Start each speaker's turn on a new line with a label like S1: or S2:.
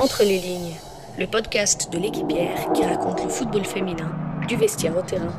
S1: Entre les lignes, le podcast de l'équipière qui raconte le football féminin du vestiaire au terrain.